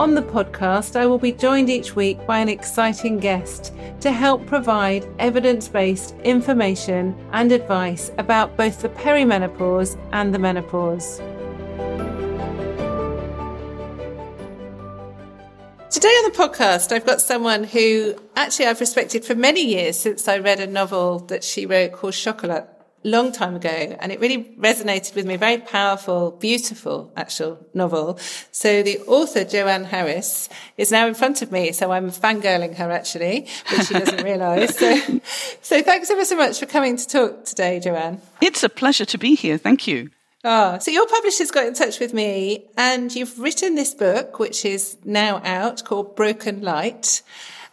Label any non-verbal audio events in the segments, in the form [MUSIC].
On the podcast, I will be joined each week by an exciting guest to help provide evidence based information and advice about both the perimenopause and the menopause. Today on the podcast, I've got someone who actually I've respected for many years since I read a novel that she wrote called Chocolat long time ago and it really resonated with me. Very powerful, beautiful actual novel. So the author, Joanne Harris, is now in front of me. So I'm fangirling her actually, which she doesn't [LAUGHS] realize. So, so thanks ever so much for coming to talk today, Joanne. It's a pleasure to be here. Thank you. Oh, so your publisher's got in touch with me and you've written this book, which is now out called Broken Light.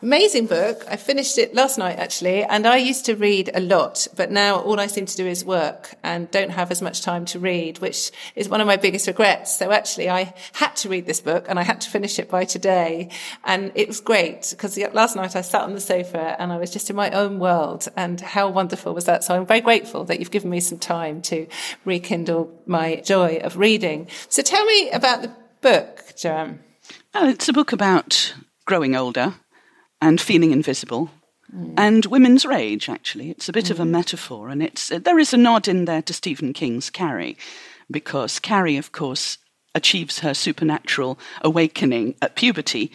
Amazing book. I finished it last night actually, and I used to read a lot, but now all I seem to do is work and don't have as much time to read, which is one of my biggest regrets. So actually I had to read this book and I had to finish it by today. And it was great because last night I sat on the sofa and I was just in my own world and how wonderful was that? So I'm very grateful that you've given me some time to rekindle my joy of reading. So tell me about the book, Joanne. Well, it's a book about growing older and feeling invisible. Mm. And women's rage, actually. It's a bit mm. of a mm. metaphor, and it's there is a nod in there to Stephen King's Carrie, because Carrie, of course, achieves her supernatural awakening at puberty,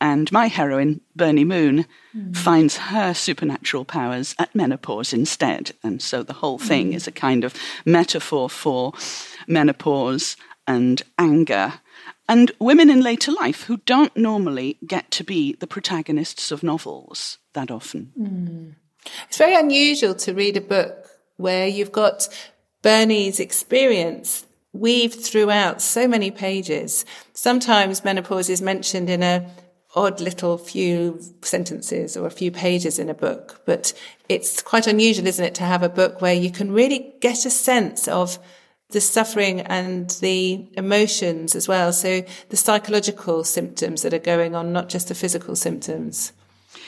and my heroine, Bernie Moon, mm. finds her supernatural powers at menopause instead. And so the whole thing mm. is a kind of metaphor for menopause and anger and women in later life who don't normally get to be the protagonists of novels that often. Mm. It's very unusual to read a book where you've got Bernie's experience weaved throughout so many pages. Sometimes menopause is mentioned in a odd little few sentences or a few pages in a book, but it's quite unusual, isn't it, to have a book where you can really get a sense of the suffering and the emotions as well. So the psychological symptoms that are going on, not just the physical symptoms.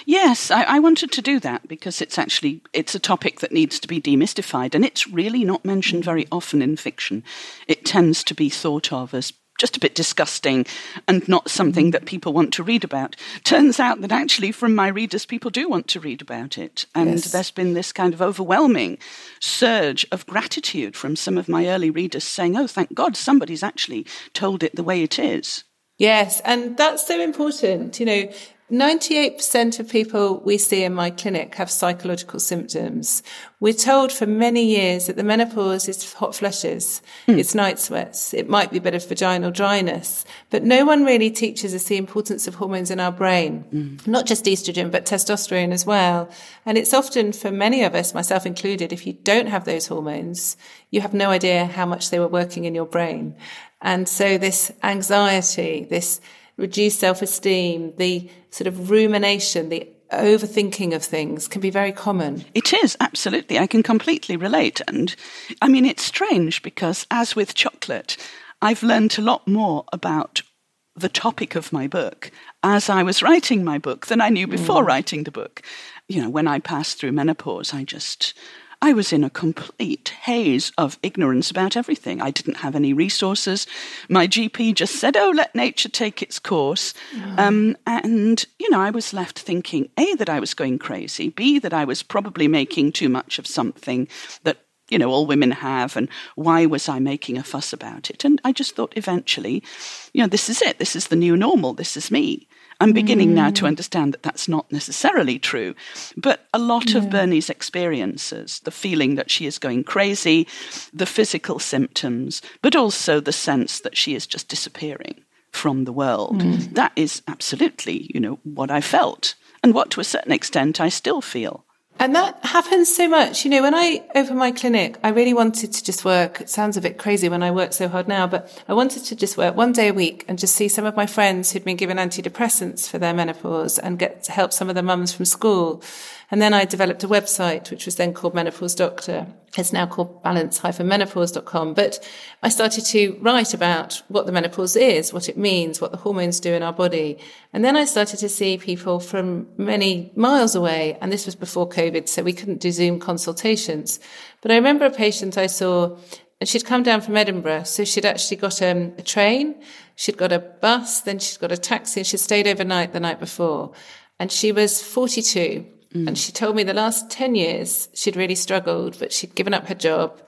Yes, I, I, wanted to do that because it's actually it's a topic that needs to be demystified, and it's really not mentioned very often in fiction. It tends to be thought of as just a bit disgusting and not something that people want to read about. Turns out that actually, from my readers, people do want to read about it. And yes. there's been this kind of overwhelming surge of gratitude from some of my early readers saying, oh, thank God somebody's actually told it the way it is. Yes, and that's so important. You know, 98% of people we see in my clinic have psychological symptoms. We're told for many years that the menopause is hot flushes, mm. it's night sweats, it might be a bit of vaginal dryness, but no one really teaches us the importance of hormones in our brain. Mm. Not just estrogen, but testosterone as well. And it's often for many of us, myself included, if you don't have those hormones, you have no idea how much they were working in your brain. And so this anxiety, this reduced self-esteem, the sort of rumination, the overthinking of things can be very common. It is, absolutely. I can completely relate. And I mean, it's strange because, as with Chocolat, I've learned a lot more about the topic of my book as I was writing my book than I knew before mm. writing the book. You know, when I passed through menopause, I just I was in a complete haze of ignorance about everything. I didn't have any resources. My GP just said, oh, let nature take its course. Mm. Um, and, you know, I was left thinking A, that I was going crazy, B, that I was probably making too much of something that you know, all women have, and why was I making a fuss about it? And I just thought eventually, you know, this is it. This is the new normal. This is me. I'm beginning mm. now to mm. understand that that's not necessarily true. But a lot yeah. of Bernie's experiences, the feeling that she is going crazy, the physical symptoms, but also the sense that she is just disappearing from the world, mm. that is absolutely, you know, what I felt and what to a certain extent I still feel. And that happens so much. You know, when I opened my clinic, I really wanted to just work. It sounds a bit crazy when I work so hard now, but I wanted to just work one day a week and just see some of my friends who'd been given antidepressants for their menopause and get to help some of the mums from school. And then I developed a website, which was then called Menopause Doctor. It's now called balance-menopause.com. But I started to write about what the menopause is, what it means, what the hormones do in our body. And then I started to see people from many miles away. And this was before COVID, so we couldn't do Zoom consultations. But I remember a patient I saw and she'd come down from Edinburgh. So she'd actually got um, a train, she'd got a bus, then she'd got a taxi, and she'd stayed overnight the night before. And she was 42. Mm. And she told me the last 10 years she'd really struggled, but she'd given up her job.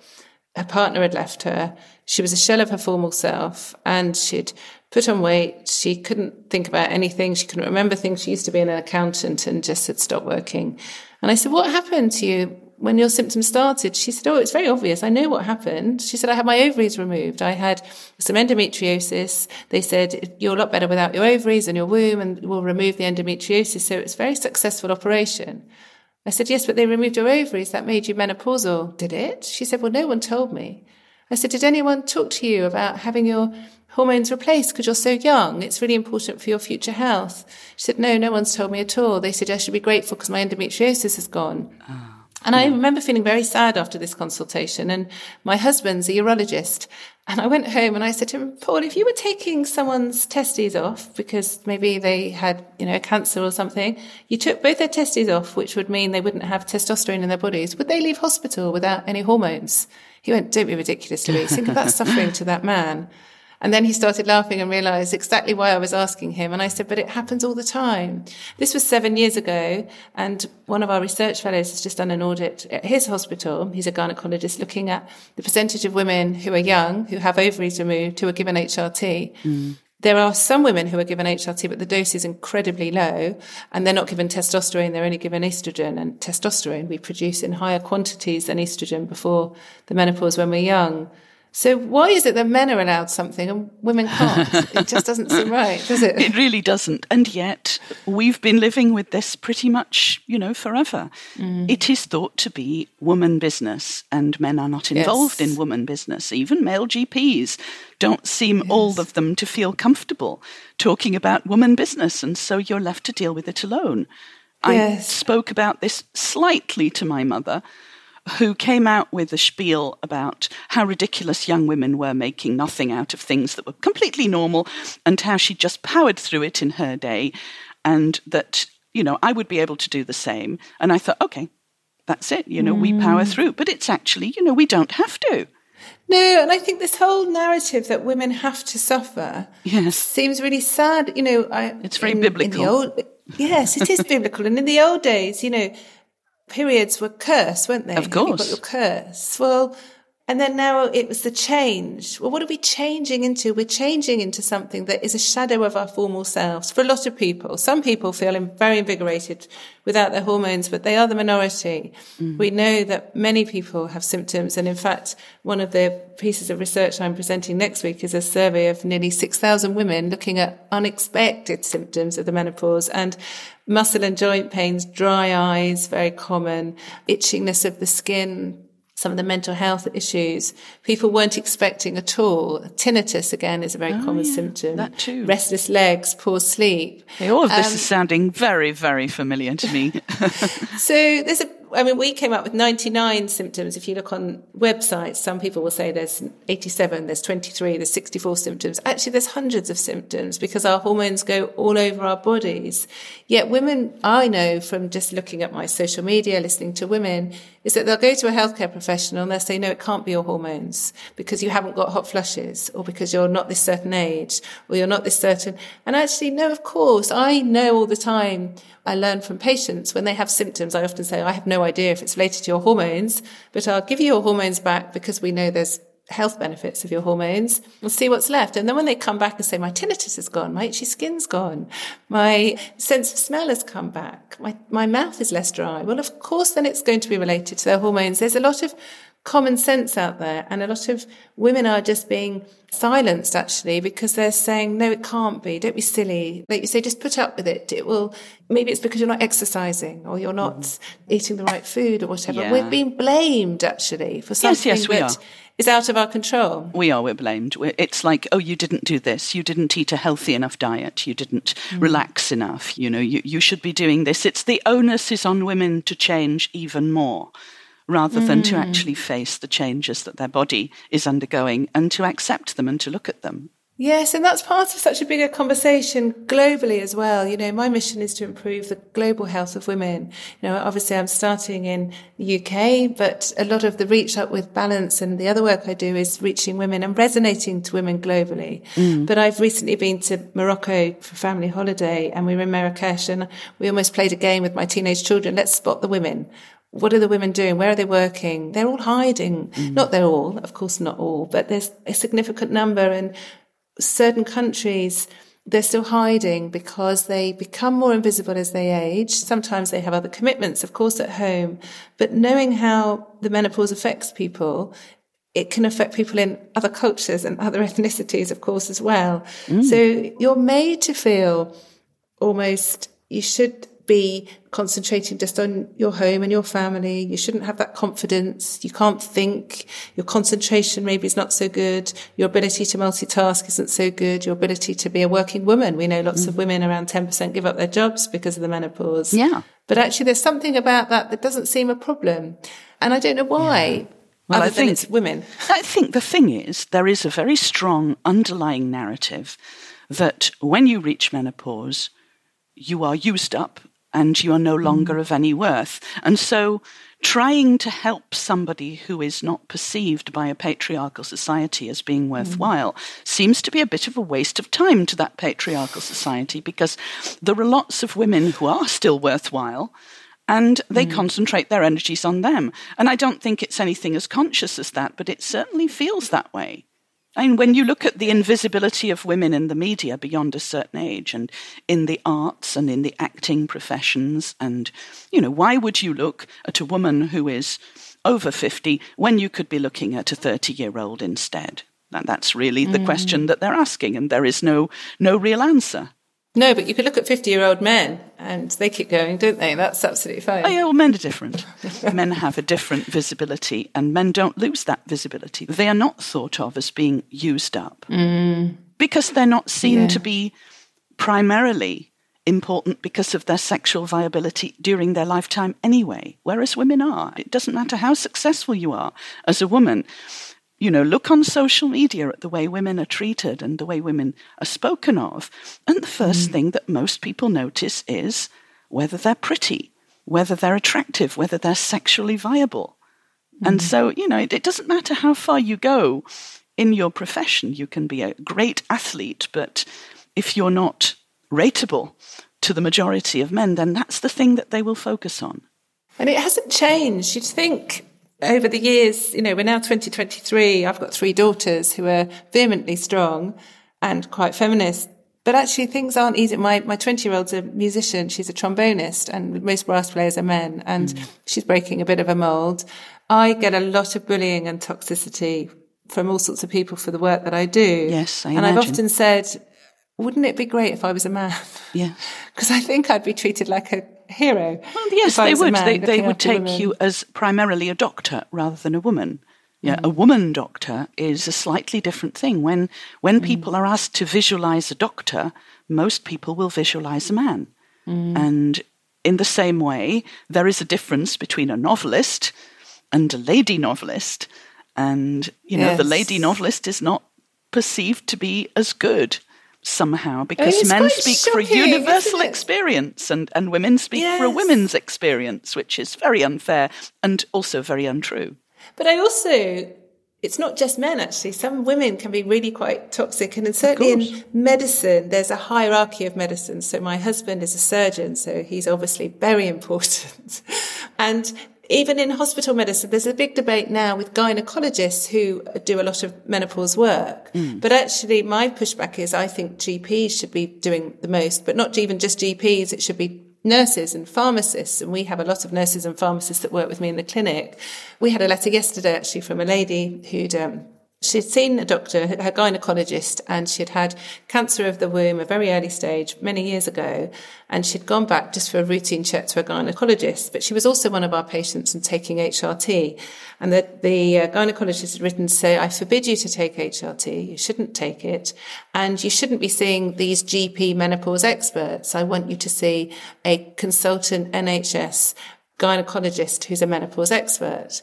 Her partner had left her. She was a shell of her former self and she'd put on weight. She couldn't think about anything. She couldn't remember things. She used to be an accountant and just had stopped working. And I said, what happened to you? When your symptoms started, she said, Oh, it's very obvious. I know what happened. She said, I had my ovaries removed. I had some endometriosis. They said, You're a lot better without your ovaries and your womb, and we'll remove the endometriosis. So it's a very successful operation. I said, Yes, but they removed your ovaries. That made you menopausal. Did it? She said, Well, no one told me. I said, Did anyone talk to you about having your hormones replaced because you're so young? It's really important for your future health. She said, No, no one's told me at all. They said, I should be grateful because my endometriosis is gone. Oh. And I remember feeling very sad after this consultation. And my husband's a urologist. And I went home and I said to him, Paul, if you were taking someone's testes off because maybe they had, you know, a cancer or something, you took both their testes off, which would mean they wouldn't have testosterone in their bodies. Would they leave hospital without any hormones? He went, don't be ridiculous, Louise. Think of that suffering to that man. And then he started laughing and realized exactly why I was asking him. And I said, but it happens all the time. This was seven years ago. And one of our research fellows has just done an audit at his hospital. He's a gynecologist looking at the percentage of women who are young, who have ovaries removed, who are given HRT. Mm. There are some women who are given HRT, but the dose is incredibly low and they're not given testosterone. They're only given estrogen and testosterone we produce in higher quantities than estrogen before the menopause when we're young. So why is it that men are allowed something and women can't? it just doesn't seem [LAUGHS] right, does it? It really doesn't. And yet we've been living with this pretty much, you know, forever. Mm. It is thought to be woman business and men are not involved yes. in woman business. Even male GPs don't seem yes. all of them to feel comfortable talking about woman business and so you're left to deal with it alone. Yes. I spoke about this slightly to my mother who came out with a spiel about how ridiculous young women were making nothing out of things that were completely normal and how she just powered through it in her day and that, you know, I would be able to do the same. And I thought, okay, that's it. You know, mm. we power mm. through. But it's actually, you know, we don't have to. No, and I think this whole narrative that women have to suffer yes. seems really sad. You know, I, it's very in, biblical. In old, yes, it is [LAUGHS] biblical. And in the old days, you know, periods were cursed, weren't they? Of course. You got your curse. Well, and then now it was the change. Well, what are we changing into? We're changing into something that is a shadow of our formal selves for a lot of people. Some people feel very invigorated without their hormones, but they are the minority. Mm. We know that many people have symptoms. And in fact, one of the pieces of research I'm presenting next week is a survey of nearly 6,000 women looking at unexpected symptoms of the menopause and muscle and joint pains, dry eyes, very common, itchingness of the skin, some of the mental health issues people weren't expecting at all. Tinnitus again is a very oh, common yeah, symptom. That too. Restless legs, poor sleep. Hey, all of this um, is sounding very, very familiar to me. [LAUGHS] [LAUGHS] so there's a I mean, we came up with 99 symptoms. If you look on websites, some people will say there's 87, there's 23, there's 64 symptoms. Actually, there's hundreds of symptoms because our hormones go all over our bodies. Yet women, I know from just looking at my social media, listening to women, is that they'll go to a healthcare professional and they'll say, no, it can't be your hormones because you haven't got hot flushes or because you're not this certain age or you're not this certain. And actually, no, of course, I know all the time I learn from patients when they have symptoms. I often say, I have no idea if it's related to your hormones, but I'll give you your hormones back because we know there's health benefits of your hormones. We'll see what's left. And then when they come back and say, my tinnitus is gone, my itchy skin's gone, my sense of smell has come back, my, my mouth is less dry. Well, of course, then it's going to be related to their hormones. There's a lot of common sense out there. And a lot of women are just being silenced actually because they're saying, no, it can't be. Don't be silly. Like you say, just put up with it. It will, maybe it's because you're not exercising or you're not mm. eating the right food or whatever. Yeah. We're being blamed actually for something yes, yes, we that are. Is out of our control. We are, we're blamed. It's like, oh, you didn't do this. You didn't eat a healthy enough diet. You didn't mm. relax enough. You know, you, you should be doing this. It's the onus is on women to change even more rather than to actually face the changes that their body is undergoing and to accept them and to look at them. Yes, and that's part of such a bigger conversation globally as well. You know, my mission is to improve the global health of women. You know, obviously I'm starting in the UK, but a lot of the reach up with balance and the other work I do is reaching women and resonating to women globally. Mm. But I've recently been to Morocco for family holiday and we were in Marrakesh and we almost played a game with my teenage children. Let's spot the women what are the women doing? Where are they working? They're all hiding. Mm. Not they're all, of course, not all, but there's a significant number. And certain countries, they're still hiding because they become more invisible as they age. Sometimes they have other commitments, of course, at home. But knowing how the menopause affects people, it can affect people in other cultures and other [LAUGHS] ethnicities, of course, as well. Mm. So you're made to feel almost you should be concentrating just on your home and your family. You shouldn't have that confidence. You can't think. Your concentration maybe is not so good. Your ability to multitask isn't so good. Your ability to be a working woman. We know lots mm. of women around 10% give up their jobs because of the menopause. Yeah. But actually there's something about that that doesn't seem a problem. And I don't know why. Yeah. Well, I think women. I think the thing is, there is a very strong underlying narrative that when you reach menopause, you are used up and you are no longer mm. of any worth. And so trying to help somebody who is not perceived by a patriarchal society as being mm. worthwhile mm. seems to be a bit of a waste of time to that patriarchal society because there are lots of women who are still worthwhile and they mm. concentrate their energies on them. And I don't think it's anything as conscious as that, but it certainly feels that way. And when you look at the invisibility of women in the media beyond a certain age and in the arts and in the acting professions, and, you know, why would you look at a woman who is over 50 when you could be looking at a 30 year old instead? And that's really the mm. question that they're asking, and there is no, no real answer. No, but you could look at 50 year old men and they keep going, don't they? That's absolutely fine. Oh, yeah, well, men are different. [LAUGHS] men have a different visibility and men don't lose that visibility. They are not thought of as being used up mm. because they're not seen yeah. to be primarily important because of their sexual viability during their lifetime anyway, whereas women are. It doesn't matter how successful you are as a woman you know, look on social media at the way women are treated and the way women are spoken of. And the first mm. thing that most people notice is whether they're pretty, whether they're attractive, whether they're sexually viable. Mm. And so, you know, it, it doesn't matter how far you go in your profession. You can be a great athlete, but if you're not rateable to the majority of men, then that's the thing that they will focus on. And it hasn't changed. You'd think over the years, you know, we're now 2023. I've got three daughters who are vehemently strong and quite feminist. But actually, things aren't easy. My my 20 year old's a musician. She's a trombonist, and most brass players are men, and mm. she's breaking a bit of a mold. I get a lot of bullying and toxicity from all sorts of people for the work that I do. Yes, I and imagine. I've often said, wouldn't it be great if I was a man? Yeah, [LAUGHS] because I think I'd be treated like a hero. Well, yes, they would. They, they would take you as primarily a doctor rather than a woman. Yeah, mm. a woman doctor is a slightly different thing. When when mm. people are asked to visualize a doctor, most people will visualize a man. Mm. And in the same way, there is a difference between a novelist and a lady novelist. And you know, yes. the lady novelist is not perceived to be as good somehow because men speak shocking, for a universal experience and, and women speak yes. for a women's experience, which is very unfair and also very untrue. But I also, it's not just men actually. Some women can be really quite toxic. And certainly in medicine, there's a hierarchy of medicine. So my husband is a surgeon, so he's obviously very important. [LAUGHS] and even in hospital medicine, there's a big debate now with gynecologists who do a lot of menopause work. Mm. But actually, my pushback is I think GPs should be doing the most, but not even just GPs. It should be nurses and pharmacists, and we have a lot of nurses and pharmacists that work with me in the clinic. We had a letter yesterday actually from a lady who'd um, She'd seen a doctor, her gynecologist, and she'd had cancer of the womb, a very early stage, many years ago. And she'd gone back just for a routine check to a gynecologist. But she was also one of our patients and taking HRT. And the, the uh, gynecologist had written to say, I forbid you to take HRT. You shouldn't take it. And you shouldn't be seeing these GP menopause experts. I want you to see a consultant NHS gynecologist who's a menopause expert.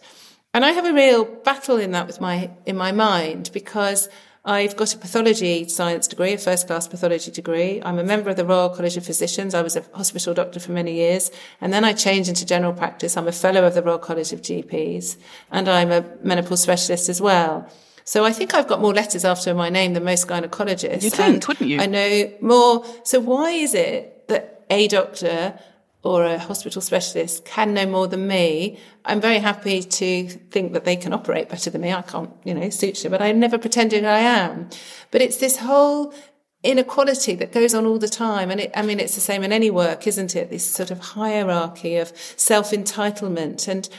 And I have a real battle in that with my, in my mind because I've got a pathology science degree, a first class pathology degree. I'm a member of the Royal College of Physicians. I was a hospital doctor for many years. And then I changed into general practice. I'm a fellow of the Royal College of GPs and I'm a menopause specialist as well. So I think I've got more letters after my name than most gynecologists. You'd think, wouldn't you? I know more. So why is it that a doctor or a hospital specialist can know more than me, I'm very happy to think that they can operate better than me. I can't, you know, suture, but I never pretended I am. But it's this whole inequality that goes on all the time. And it, I mean, it's the same in any work, isn't it? This sort of hierarchy of self entitlement. And,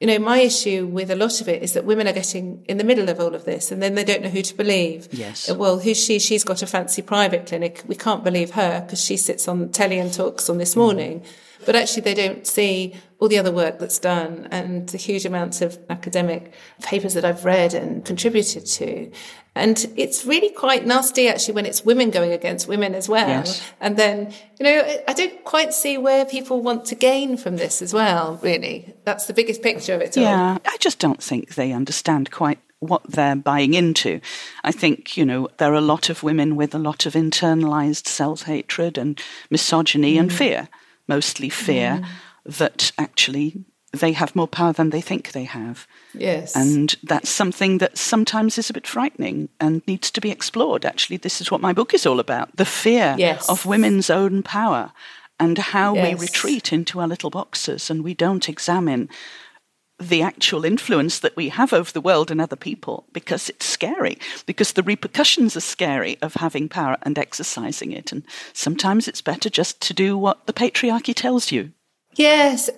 you know, my issue with a lot of it is that women are getting in the middle of all of this and then they don't know who to believe. Yes. Well, who's she? She's got a fancy private clinic. We can't believe her because she sits on telly and talks on this morning. Mm but actually they don't see all the other work that's done and the huge amounts of academic papers that I've read and contributed to. And it's really quite nasty actually when it's women going against women as well. Yes. And then, you know, I don't quite see where people want to gain from this as well, really. That's the biggest picture of it all. Yeah, I just don't think they understand quite what they're buying into. I think, you know, there are a lot of women with a lot of internalized self hatred and misogyny mm. and fear mostly fear mm. That actually they have more power than they think they have. Yes. And that's something that sometimes is a bit frightening and needs to be explored. Actually, this is what my book is all about the fear yes. of women's own power and how yes. we retreat into our little boxes and we don't examine the actual influence that we have over the world and other people because it's scary, because the repercussions are scary of having power and exercising it. And sometimes it's better just to do what the patriarchy tells you. Yes.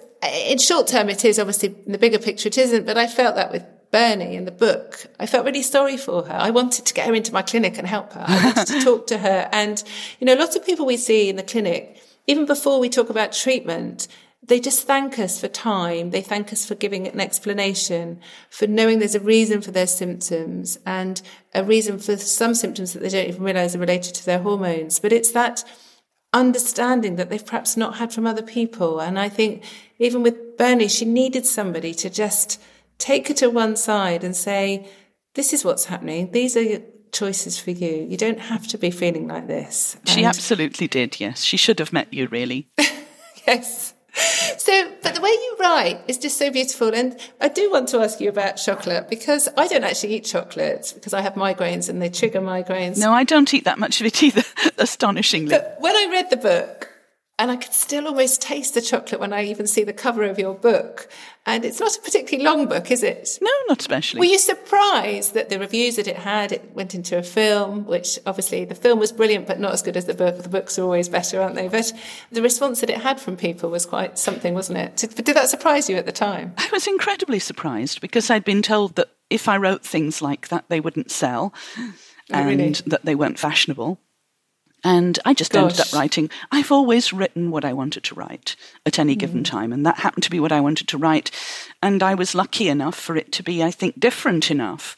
In short term, it is. Obviously, in the bigger picture, it isn't. But I felt that with Bernie in the book. I felt really sorry for her. I wanted to get her into my clinic and help her. I wanted to [LAUGHS] talk to her. And, you know, lots of people we see in the clinic, even before we talk about treatment, they just thank us for time. They thank us for giving an explanation, for knowing there's a reason for their symptoms and a reason for some symptoms that they don't even realize are related to their hormones. But it's that understanding that they've perhaps not had from other people. And I think even with Bernie, she needed somebody to just take her to one side and say, this is what's happening. These are choices for you. You don't have to be feeling like this. She absolutely did, yes. She should have met you, really. [LAUGHS] yes. So, way you write is just so beautiful. And I do want to ask you about chocolate because I don't actually eat chocolate because I have migraines and they trigger migraines. No, I don't eat that much of it either, [LAUGHS] astonishingly. But when I read the book, and I can still almost taste the chocolate when I even see the cover of your book. And it's not a particularly long book, is it? No, not especially. Were you surprised that the reviews that it had, it went into a film, which obviously the film was brilliant, but not as good as the book. The books are always better, aren't they? But the response that it had from people was quite something, wasn't it? Did, did that surprise you at the time? I was incredibly surprised because I'd been told that if I wrote things like that, they wouldn't sell. Oh, and really? that they weren't fashionable. And I just Gosh. ended up writing. I've always written what I wanted to write at any mm. given time, and that happened to be what I wanted to write. And I was lucky enough for it to be, I think, different enough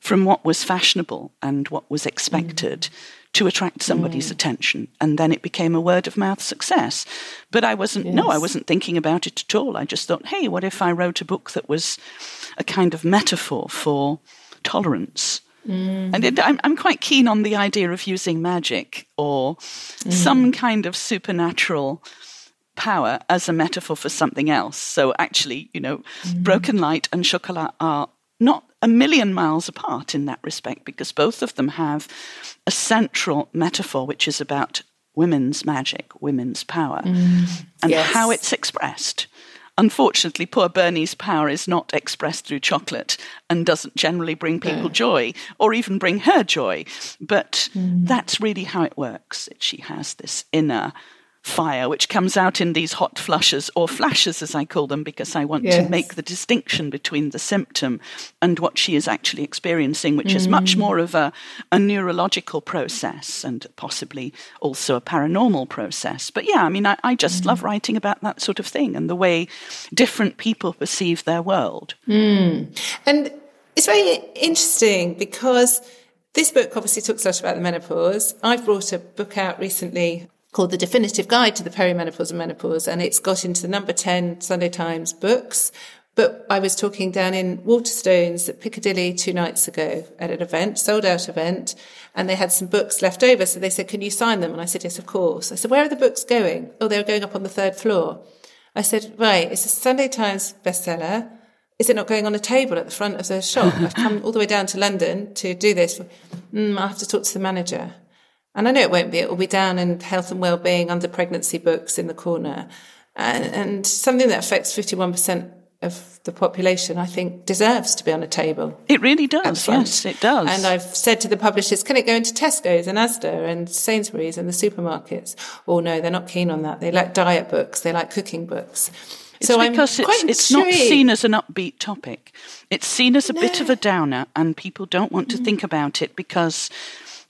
from what was fashionable and what was expected mm. to attract somebody's mm. attention. And then it became a word of mouth success. But I wasn't, yes. no, I wasn't thinking about it at all. I just thought, hey, what if I wrote a book that was a kind of metaphor for tolerance? Mm. And it, I'm, I'm quite keen on the idea of using magic or mm. some kind of supernatural power as a metaphor for something else. So actually, you know, mm. broken light and chocolat are not a million miles apart in that respect because both of them have a central metaphor which is about women's magic, women's power, mm. and yes. how it's expressed. Unfortunately, poor Bernie's power is not expressed through chocolate and doesn't generally bring people joy or even bring her joy. But mm. that's really how it works. She has this inner fire, which comes out in these hot flushes or flashes, as I call them, because I want yes. to make the distinction between the symptom and what she is actually experiencing, which mm. is much mm. more of a, a neurological process and possibly also a paranormal process. But yeah, I mean, I, I just mm. love writing about that sort of thing and the way different people perceive their world. Mm. And it's very interesting because this book obviously talks a lot about the menopause. I've brought a book out recently called The Definitive Guide to the Perimenopause and Menopause, and it's got into the number 10 Sunday Times books. But I was talking down in Waterstones at Piccadilly two nights ago at an event, sold out event, and they had some books left over. So they said, Can you sign them? And I said, Yes, of course. I said, Where are the books going? Oh, they were going up on the third floor. I said, Right, it's a Sunday Times bestseller. Is it not going on a table at the front of the shop? I've come all the way down to London to do this. Mm, I have to talk to the manager. And I know it won't be. It will be down in health and well-being under pregnancy books in the corner. And, and something that affects 51% of the population, I think, deserves to be on a table. It really does. Yes, it does. And I've said to the publishers, can it go into Tesco's and Asda and Sainsbury's and the supermarkets? Oh no, they're not keen on that. They like diet books. They like cooking books. It's so because it's, it's not seen as an upbeat topic. It's seen as a no. bit of a downer, and people don't want to mm. think about it because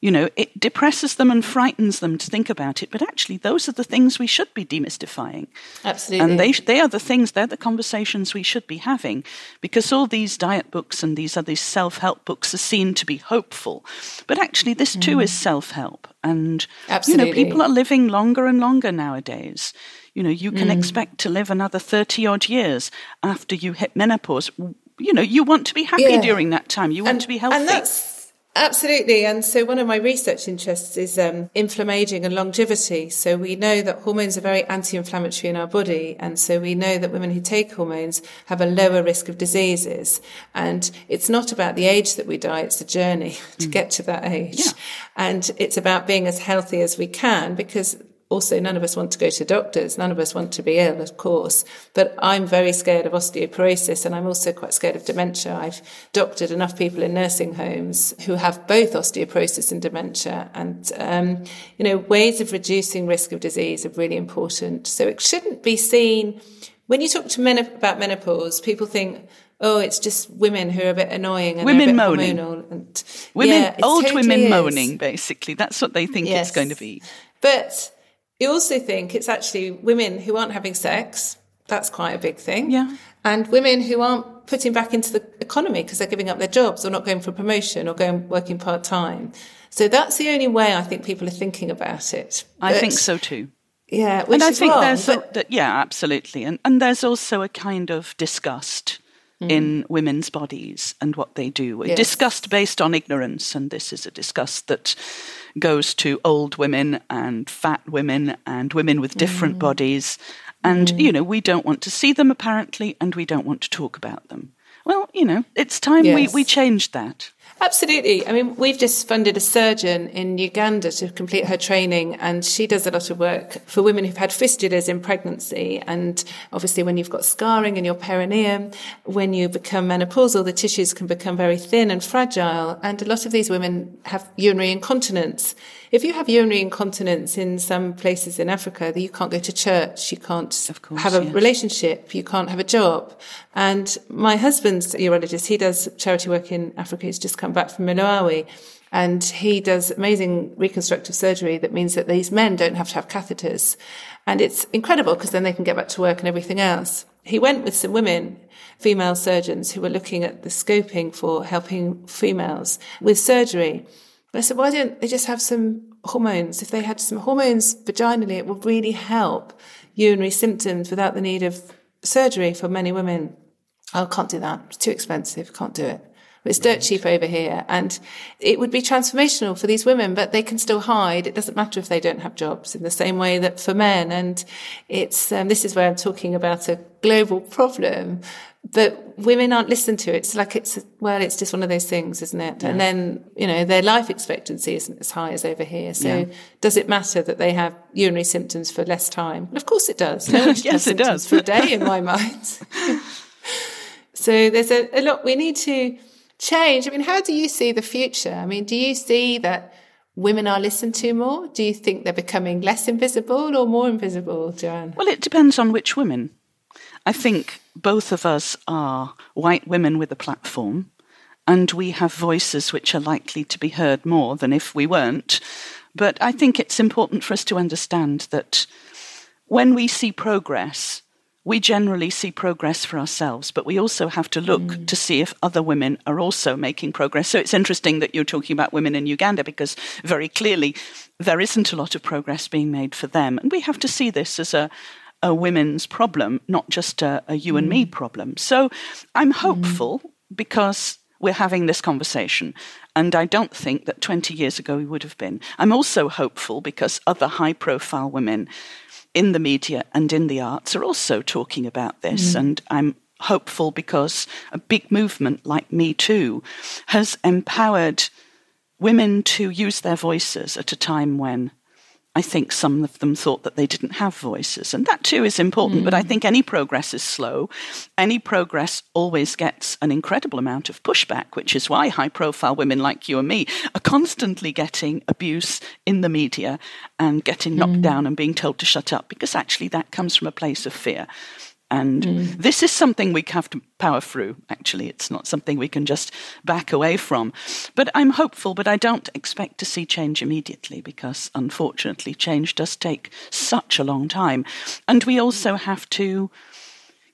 you know, it depresses them and frightens them to think about it. But actually, those are the things we should be demystifying. Absolutely. And they, they are the things, they're the conversations we should be having because all these diet books and these other self help books are seen to be hopeful. But actually, this too mm. is self help. And, Absolutely. you know, people are living longer and longer nowadays. You know, you can mm. expect to live another 30 odd years after you hit menopause. You know, you want to be happy yeah. during that time. You want and, to be healthy. And that's Absolutely. And so one of my research interests is um, inflammaging and longevity. So we know that hormones are very anti-inflammatory in our body. And so we know that women who take hormones have a lower risk of diseases. And it's not about the age that we die. It's the journey [LAUGHS] to mm. get to that age. Yeah. And it's about being as healthy as we can because also none of us want to go to doctors. None of us want to be ill, of course. But I'm very scared of osteoporosis and I'm also quite scared of dementia. I've doctored enough people in nursing homes who have both osteoporosis and dementia. And, um, you know, ways of reducing risk of disease are really important. So it shouldn't be seen when you talk to men about menopause, people think, oh, it's just women who are a bit annoying and women moaning. And, women, yeah, old totally women is. moaning, basically. That's what they think yes. it's going to be. But you also think it's actually women who aren't having sex. That's quite a big thing. Yeah. And women who aren't putting back into the economy because they're giving up their jobs or not going for a promotion or going working part time. So that's the only way I think people are thinking about it. But, I think so too. Yeah, and I think wrong, there's but... a, yeah, absolutely, and and there's also a kind of disgust mm. in women's bodies and what they do. Yes. Disgust based on ignorance, and this is a disgust that goes to old women and fat women and women with different mm. bodies. And, mm. you know, we don't want to see them apparently, and we don't want to talk about them. Well, you know, it's time yes. we, we changed that. Absolutely. I mean, we've just funded a surgeon in Uganda to complete her training, and she does a lot of work for women who've had fistulas in pregnancy. And obviously, when you've got scarring in your perineum, when you become menopausal, the tissues can become very thin and fragile. And a lot of these women have urinary incontinence. If you have urinary incontinence in some places in Africa, you can't go to church, you can't course, have a yes. relationship, you can't have a job. And my husband's a urologist. He does charity work in Africa. He's just come back from Malawi. And he does amazing reconstructive surgery that means that these men don't have to have catheters. And it's incredible because then they can get back to work and everything else. He went with some women, female surgeons who were looking at the scoping for helping females with surgery. I said, why don't they just have some hormones? If they had some hormones vaginally, it would really help urinary symptoms without the need of surgery for many women. I oh, can't do that. It's too expensive. Can't do it. It's dirt cheap over here. And it would be transformational for these women, but they can still hide. It doesn't matter if they don't have jobs in the same way that for men. And it's, um, this is where I'm talking about a global problem but women aren't listened to. It's like it's well, it's just one of those things, isn't it? Yeah. And then you know their life expectancy isn't as high as over here. So yeah. does it matter that they have urinary symptoms for less time? of course it does. No [LAUGHS] yes, it does for a day in my [LAUGHS] mind. so there's a, a lot we need to change. I mean, how do you see the future? I mean, do you see that? women are listened to more? Do you think they're becoming less invisible or more invisible, Joanne? Well, it depends on which women. I think both of us are white women with a platform, and we have voices which are likely to be heard more than if we weren't. But I think it's important for us to understand that when we see progress, we generally see progress for ourselves, but we also have to look mm. to see if other women are also making progress. So it's interesting that you're talking about women in Uganda because very clearly there isn't a lot of progress being made for them. And we have to see this as a, a women's problem, not just a, a you and me mm. problem. So I'm mm. hopeful mm. because we're having this conversation. And I don't think that 20 years ago we would have been. I'm also hopeful because other high profile women in the media and in the arts are also talking about this. Mm. And I'm hopeful because a big movement like Me Too has empowered women to use their voices at a time when I think some of them thought that they didn't have voices. And that too is important. Mm. But I mm. think any progress is slow. Any progress always gets an incredible amount of pushback, which is why high profile women like you and me are constantly getting abuse in the media and getting knocked mm. down and being told to shut up, because actually that comes from a place of fear. And mm. this is something we have to power through, actually. It's not something we can just back away from. But I'm hopeful, but I don't expect to see change immediately because, unfortunately, change does take such a long time. And we also have to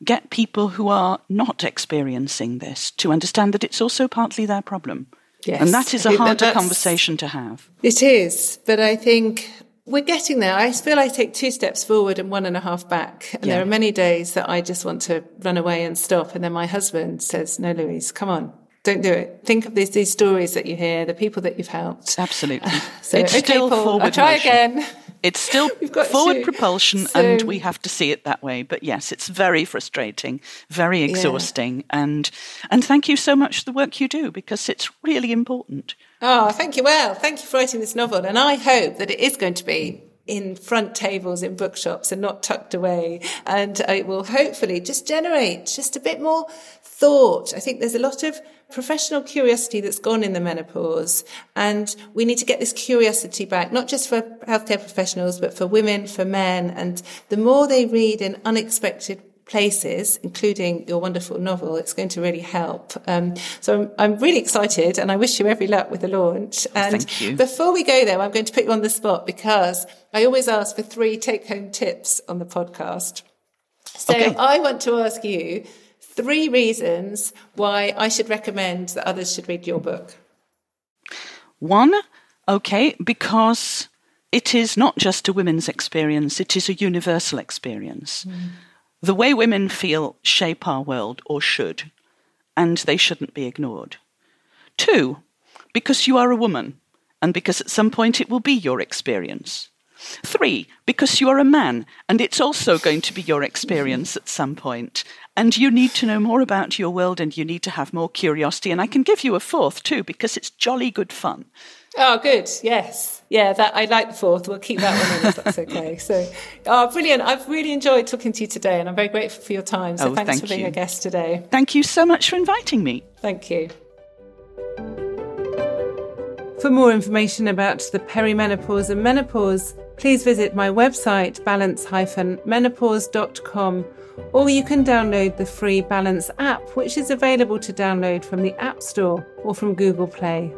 get people who are not experiencing this to understand that it's also partly their problem. Yes. And that is a harder conversation to have. It is. But I think we're getting there. I feel I take two steps forward and one and a half back. And yeah. there are many days that I just want to run away and stop. And then my husband says, no, Louise, come on. Don't do it. Think of these, these stories that you hear, the people that you've helped. Absolutely. [LAUGHS] so, it's okay, still Paul, forward I'll try motion. again. It's still [LAUGHS] forward to. propulsion, so, and we have to see it that way. But yes, it's very frustrating, very exhausting, yeah. and and thank you so much for the work you do because it's really important. Oh, thank you. Well, thank you for writing this novel, and I hope that it is going to be in front tables in bookshops and not tucked away. And it will hopefully just generate just a bit more thought. I think there's a lot of professional curiosity that's gone in the menopause. And we need to get this curiosity back, not just for healthcare professionals, but for women, for men. And the more they read in unexpected places, including your wonderful novel, it's going to really help. Um, so I'm, I'm, really excited and I wish you every luck with the launch. And before we go there, I'm going to put you on the spot because I always ask for three take home tips on the podcast. So okay. I want to ask you three reasons why I should recommend that others should read your book. One, okay, because it is not just a women's experience, it is a universal experience. Mm. The way women feel shape our world, or should, and they shouldn't be ignored. Two, because you are a woman, and because at some point it will be your experience. Three, because you are a man, and it's also going to be your experience at some. And you need to know more about your world and you need to have more curiosity. And I can give you a fourth too, because it's jolly good fun. Oh, good. Yes. Yeah, that I like the fourth. We'll keep that one in if that's okay. [LAUGHS] So, oh, brilliant. I've really enjoyed talking to you today and I'm very grateful for your time. So, oh, thanks thank for being you. a guest today. Thank you so much for inviting me. Thank you. For more information about the perimenopause and menopause, please visit my website balance-menopause.com or you can download the free Balance app, which is available to download from the App Store or from Google Play.